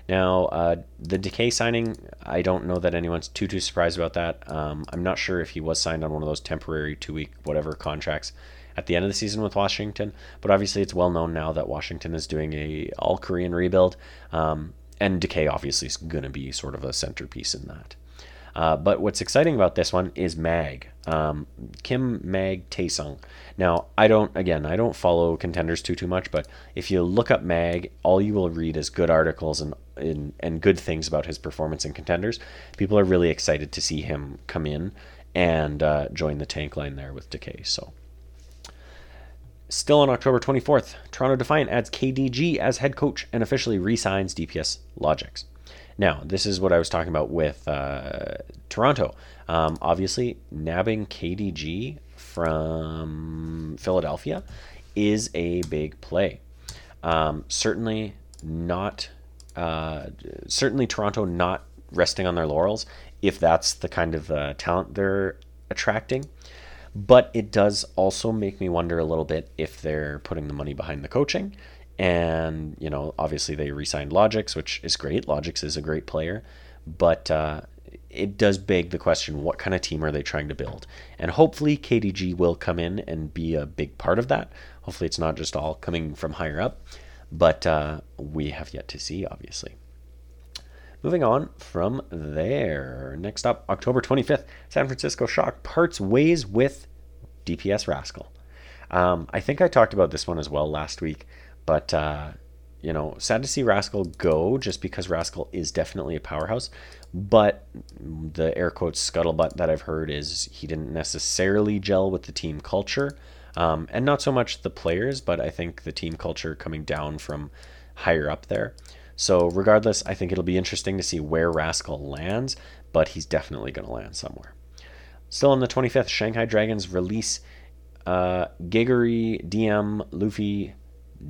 Now, uh, the Decay signing, I don't know that anyone's too too surprised about that. Um, I'm not sure if he was signed on one of those temporary two week whatever contracts at the end of the season with Washington, but obviously it's well known now that Washington is doing a all Korean rebuild, um, and Decay obviously is going to be sort of a centerpiece in that. Uh, but what's exciting about this one is Mag, um, Kim Mag Taesung. Now, I don't, again, I don't follow contenders too too much, but if you look up Mag, all you will read is good articles and and, and good things about his performance in contenders. People are really excited to see him come in and uh, join the tank line there with Decay. So. Still on October 24th, Toronto Defiant adds KDG as head coach and officially re signs DPS Logix. Now, this is what I was talking about with uh, Toronto. Um, obviously, nabbing KDG from Philadelphia is a big play. Um, certainly not. Uh, certainly, Toronto not resting on their laurels if that's the kind of uh, talent they're attracting. But it does also make me wonder a little bit if they're putting the money behind the coaching and, you know, obviously they re signed Logix, which is great. Logix is a great player. But uh, it does beg the question what kind of team are they trying to build? And hopefully KDG will come in and be a big part of that. Hopefully it's not just all coming from higher up. But uh, we have yet to see, obviously. Moving on from there. Next up, October 25th, San Francisco Shock parts ways with DPS Rascal. Um, I think I talked about this one as well last week. But uh, you know, sad to see Rascal go just because Rascal is definitely a powerhouse. But the air quotes scuttlebutt that I've heard is he didn't necessarily gel with the team culture. Um, and not so much the players, but I think the team culture coming down from higher up there. So, regardless, I think it'll be interesting to see where Rascal lands, but he's definitely going to land somewhere. Still on the 25th, Shanghai Dragons release uh, Diem, Luffy,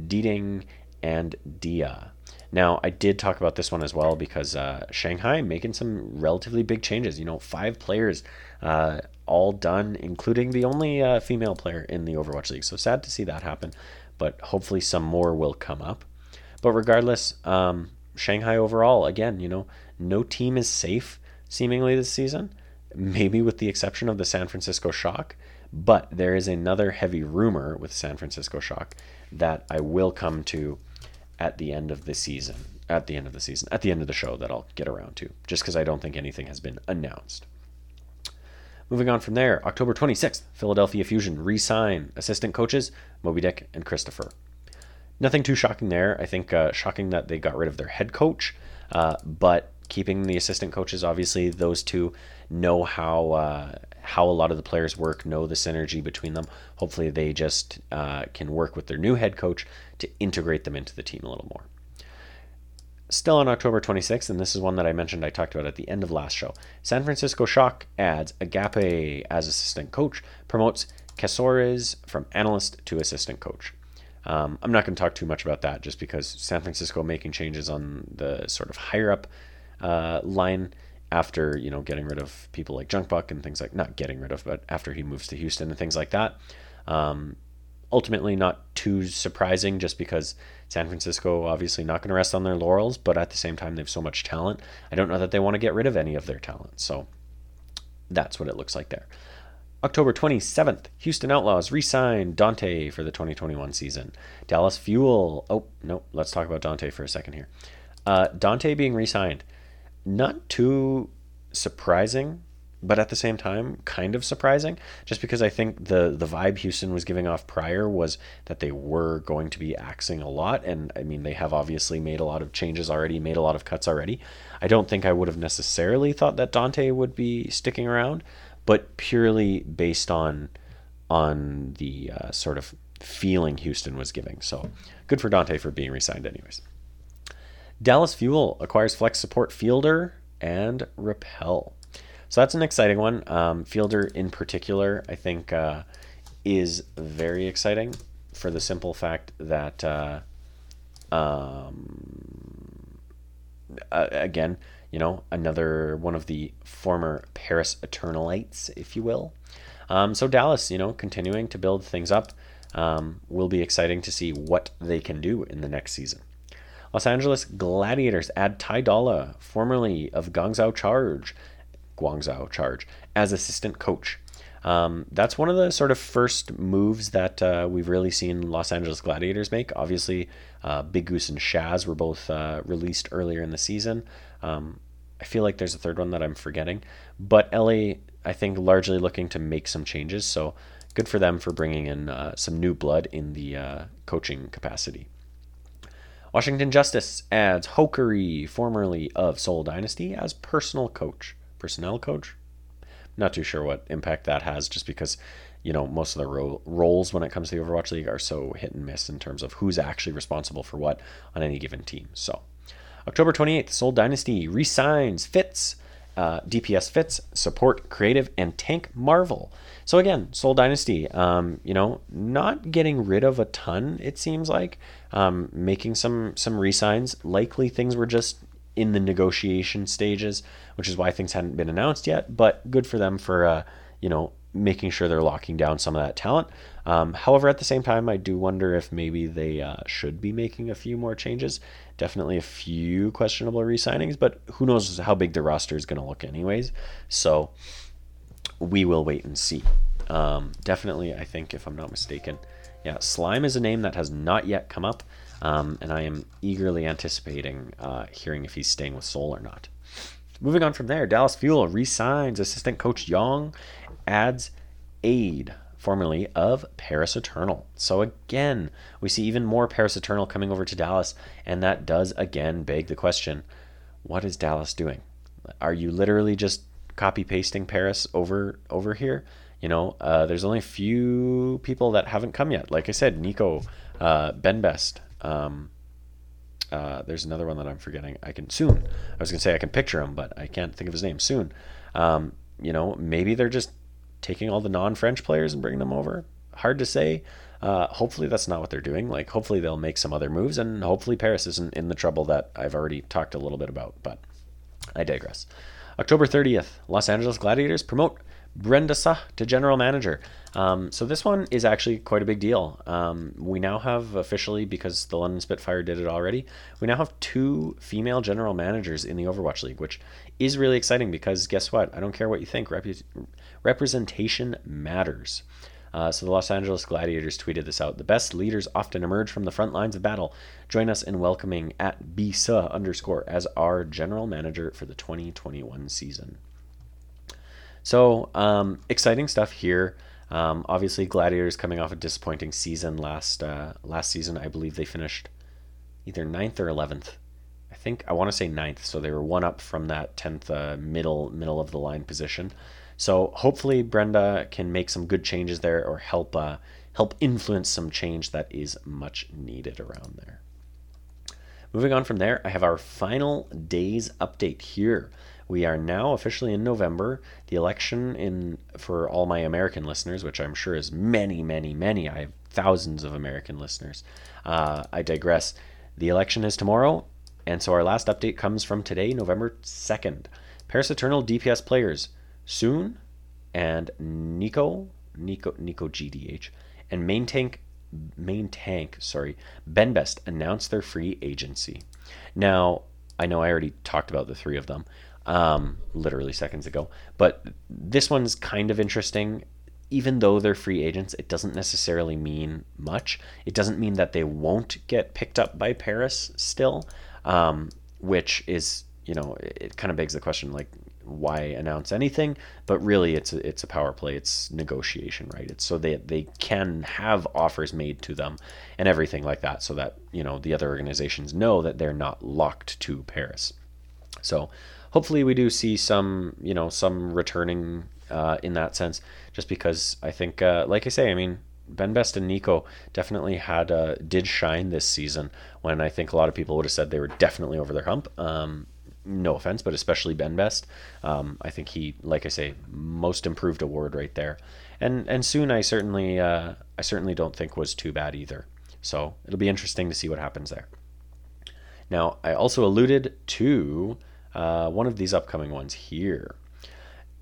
Dding, and Diya. Now, I did talk about this one as well because uh, Shanghai making some relatively big changes. You know, five players uh, all done, including the only uh, female player in the Overwatch League. So sad to see that happen, but hopefully some more will come up. But regardless, um, Shanghai overall, again, you know, no team is safe seemingly this season, maybe with the exception of the San Francisco Shock. But there is another heavy rumor with San Francisco Shock that I will come to at the end of the season. At the end of the season, at the end of the show, that I'll get around to, just because I don't think anything has been announced. Moving on from there, October 26th, Philadelphia Fusion re sign assistant coaches Moby Dick and Christopher. Nothing too shocking there. I think uh, shocking that they got rid of their head coach, uh, but keeping the assistant coaches, obviously, those two know how uh, how a lot of the players work, know the synergy between them. Hopefully, they just uh, can work with their new head coach to integrate them into the team a little more. Still on October 26th, and this is one that I mentioned I talked about at the end of last show. San Francisco Shock adds Agape as assistant coach, promotes Casores from analyst to assistant coach. Um, I'm not going to talk too much about that just because San Francisco making changes on the sort of higher up uh, line after you know getting rid of people like Junkbuck and things like not getting rid of, but after he moves to Houston and things like that. Um, ultimately, not too surprising, just because San Francisco obviously not going to rest on their laurels, but at the same time they have so much talent. I don't know that they want to get rid of any of their talent, so that's what it looks like there. October 27th, Houston Outlaws re-signed Danteh for the 2021 season. Dallas Fuel. Oh no, let's talk about Danteh for a second here. Uh, Danteh being re-signed not too surprising, but at the same time, kind of surprising, just because I think the the vibe Houston was giving off prior was that they were going to be axing a lot, and I mean they have obviously made a lot of changes already, made a lot of cuts already. I don't think I would have necessarily thought that Danteh would be sticking around, but purely based on on the uh, sort of feeling Houston was giving. So good for Danteh for being resigned, anyways. Dallas Fuel acquires flex support Fielder and Repel. So that's an exciting one. Um, Fielder, in particular, I think uh, is very exciting for the simple fact that, uh, um, uh, again, you know, another one of the former Paris Eternalites, if you will. Um, so Dallas, you know, continuing to build things up, um, will be exciting to see what they can do in the next season. Los Angeles Gladiators add Ty Dalla, formerly of Guangzhou Charge, Guangzhou Charge, as assistant coach. Um, that's one of the sort of first moves that uh, we've really seen Los Angeles Gladiators make. Obviously, uh, Big Goose and Shaz were both uh, released earlier in the season. Um, I feel like there's a third one that I'm forgetting, but LA, I think, largely looking to make some changes. So good for them for bringing in uh, some new blood in the uh, coaching capacity. Washington Justice adds Hokery, formerly of Seoul Dynasty, as personal coach. Personnel coach? Not too sure what impact that has, just because you know most of the ro- roles when it comes to the Overwatch League are so hit and miss in terms of who's actually responsible for what on any given team. So, October 28th, Seoul Dynasty resigns Fits, uh, DPS Fits, support creative, and tank Marvel. So again, Seoul Dynasty, um, you know, not getting rid of a ton. It seems like um, making some some resigns. Likely things were just in the negotiation stages, which is why things hadn't been announced yet. But good for them for uh, you know making sure they're locking down some of that talent. Um, however, at the same time, I do wonder if maybe they uh, should be making a few more changes. Definitely a few questionable re-signings, but who knows how big the roster is going to look, anyways. So we will wait and see. Um, definitely, I think, if I'm not mistaken, yeah, Slime is a name that has not yet come up, um, and I am eagerly anticipating uh, hearing if he's staying with Seoul or not. Moving on from there, Dallas Fuel resigns assistant coach Young, adds Aid, formerly of Paris Eternal. So again, we see even more Paris Eternal coming over to Dallas, and that does again beg the question: What is Dallas doing? Are you literally just copy pasting Paris over over here? You know, uh, there's only a few people that haven't come yet. Like I said, Nico, uh, Ben Best. Um, uh, there's another one that I'm forgetting. I can soon. I was gonna say I can picture him, but I can't think of his name soon. Um, you know, maybe they're just taking all the non-French players and bringing them over. Hard to say. Uh, hopefully that's not what they're doing. Like hopefully they'll make some other moves, and hopefully Paris isn't in the trouble that I've already talked a little bit about. But I digress. October 30th, Los Angeles Gladiators promote Brenda Suh to general manager. Um, so this one is actually quite a big deal. Um, we now have officially, because the London Spitfire did it already, we now have two female general managers in the Overwatch League, which is really exciting because guess what? I don't care what you think. Rep- representation matters. Uh, so the Los Angeles Gladiators tweeted this out. The best leaders often emerge from the front lines of battle. Join us in welcoming at bisa underscore as our general manager for the 2021 season. So um, exciting stuff here. Um, obviously, Gladiators coming off a disappointing season last uh, last season. I believe they finished either ninth or eleventh. I think I want to say ninth, so they were one up from that tenth uh, middle middle of the line position. So hopefully Brenda can make some good changes there or help uh, help influence some change that is much needed around there. Moving on from there, I have our final days update here. We are now officially in November. The election in for all my American listeners, which I'm sure is many, many, many. I have thousands of American listeners. Uh, I digress. The election is tomorrow, and so our last update comes from today, November 2nd. Paris Eternal DPS players Soon and Nico, Nico, Nico GDH, and Main Tank, Main Tank, sorry, Ben Best announced their free agency. Now, I know I already talked about the three of them, um, literally seconds ago, but this one's kind of interesting. Even though they're free agents, it doesn't necessarily mean much. It doesn't mean that they won't get picked up by Paris still, um, which is you know it kind of begs the question like why announce anything? But really it's a, it's a power play. It's negotiation right? It's so they they can have offers made to them and everything like that so that you know the other organizations know that they're not locked to Paris. So hopefully we do see some you know some returning uh, in that sense just because I think uh, like I say I mean Ben Best and Nico definitely had uh, did shine this season when I think a lot of people would have said they were definitely over their hump. Um, no offense, but especially Ben Best. Um, I think he, like I say, most improved award right there. And and soon I certainly uh, I certainly don't think was too bad either. So it'll be interesting to see what happens there. Now I also alluded to uh, one of these upcoming ones here.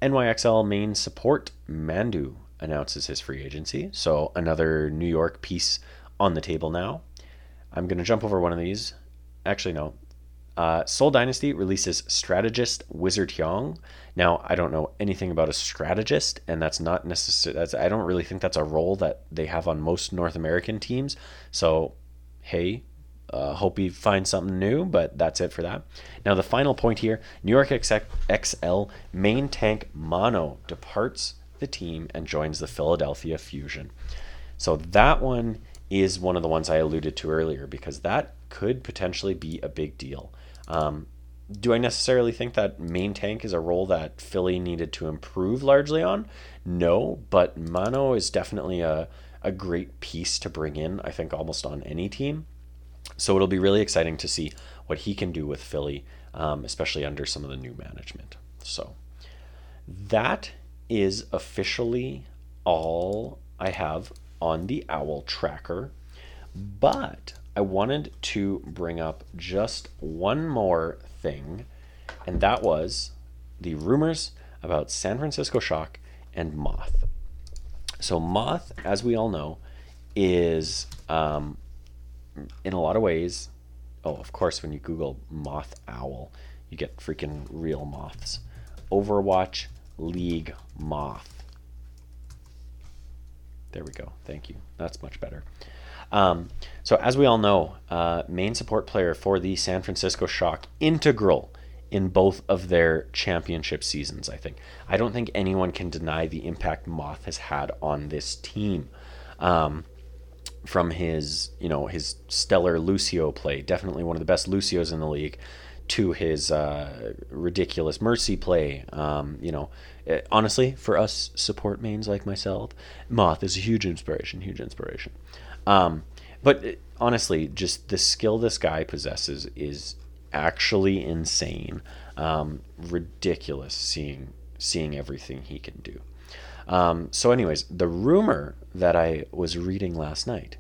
NYXL main support Mandu announces his free agency. So another New York piece on the table now. I'm going to jump over one of these actually, no. Uh, Seoul Dynasty releases strategist WizardHyeong. Now, I don't know anything about a strategist, and that's not necessarily. I don't really think that's a role that they have on most North American teams. So, hey, uh, hope he finds something new, but that's it for that. Now, the final point here New York XL main tank Mano departs the team and joins the Philadelphia Fusion. So, that one is one of the ones I alluded to earlier because that could potentially be a big deal. Um, do I necessarily think that main tank is a role that Philly needed to improve largely on? No, but Mano is definitely a, a great piece to bring in, I think, almost on any team. So it'll be really exciting to see what he can do with Philly, um, especially under some of the new management. So that is officially all I have on the Owl Tracker. But I wanted to bring up just one more thing, and that was the rumors about San Francisco Shock and Moth. So, Moth, as we all know, is um, in a lot of ways. Oh, of course, when you Google Moth Owl, you get freaking real moths. Overwatch League Moth. There we go. Thank you. That's much better. Um, so, as we all know, uh, main support player for the San Francisco Shock, integral in both of their championship seasons, I think. I don't think anyone can deny the impact Moth has had on this team. Um, from his, you know, his stellar Lucio play, definitely one of the best Lucios in the league, to his uh, ridiculous Mercy play. Um, you know, it, eh, honestly, for us support mains like myself, Moth is a huge inspiration, huge inspiration. Um, but it, honestly, just the skill this guy possesses is actually insane. Um, ridiculous seeing seeing everything he can do. Um, so, anyways, the rumor that I was reading last night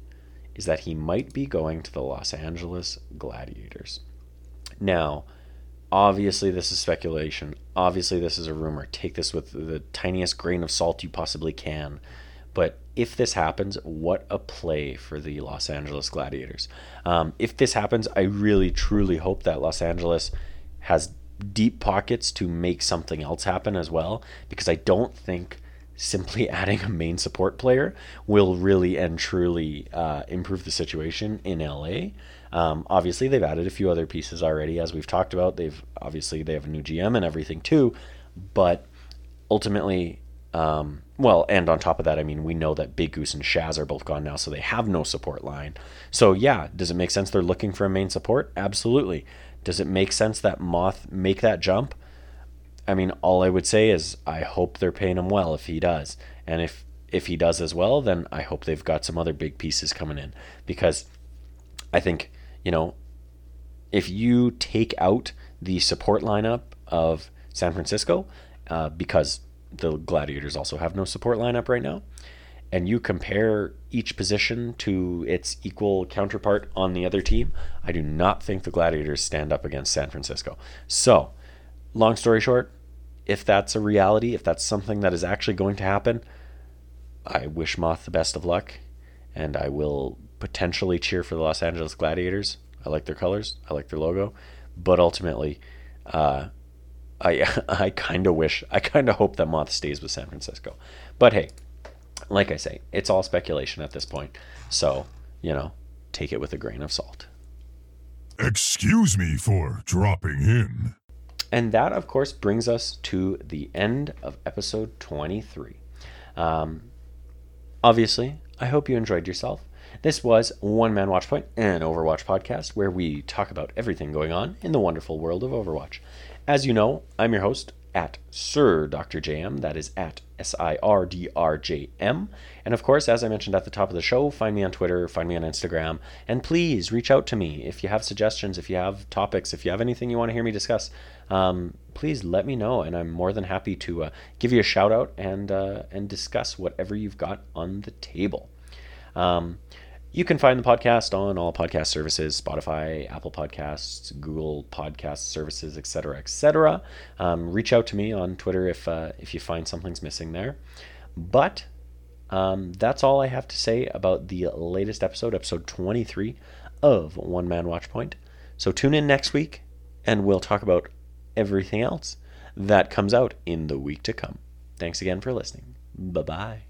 is that he might be going to the Los Angeles Gladiators. Now, obviously, this is speculation. Obviously, this is a rumor. Take this with the tiniest grain of salt you possibly can. But if this happens, what a play for the Los Angeles Gladiators. Um, if this happens, I really truly hope that Los Angeles has deep pockets to make something else happen as well, because I don't think simply [LAUGHS] adding a main support player will really and truly uh, improve the situation in LA. Um, obviously, they've added a few other pieces already, as we've talked about. They've obviously they have a new GM and everything too, but ultimately um, well, and on top of that, I mean, we know that Big Goose and Shaz are both gone now, so they have no support line. So, yeah, does it make sense they're looking for a main support? Absolutely. Does it make sense that Moth make that jump? I mean, all I would say is I hope they're paying him well if he does. And if if he does as well, then I hope they've got some other big pieces coming in because I think, you know, if you take out the support lineup of San Francisco, uh, because the Gladiators also have no support lineup right now, and you compare each position to its equal counterpart on the other team, I do not think the Gladiators stand up against San Francisco. So, long story short, if that's a reality, if that's something that is actually going to happen, I wish Moth the best of luck, and I will potentially cheer for the Los Angeles Gladiators. I like their colors, I like their logo, but ultimately, uh, I [LAUGHS] I kind of wish, I kind of hope that Moth stays with San Francisco. But hey, like I say, it's all speculation at this point. So, you know, take it with a grain of salt. Excuse me for dropping in. And that, of course, brings us to the end of episode 23. Um, obviously, I hope you enjoyed yourself. This was One Man Watchpoint, an Overwatch podcast where we talk about everything going on in the wonderful world of Overwatch. As you know, I'm your host at Sir Dr. JM. That is at S I R D R J M. And of course, as I mentioned at the top of the show, find me on Twitter, find me on Instagram, and please reach out to me if you have suggestions, if you have topics, if you have anything you want to hear me discuss. Um, please let me know, and I'm more than happy to uh, give you a shout out and uh, and discuss whatever you've got on the table. Um, you can find the podcast on all podcast services Spotify, Apple Podcasts, Google Podcast services, etc., etc. Um, reach out to me on Twitter if, uh, if you find something's missing there. But um, that's all I have to say about the latest episode, episode 23 of One Man Watch Point. So tune in next week and we'll talk about everything else that comes out in the week to come. Thanks again for listening. Bye bye.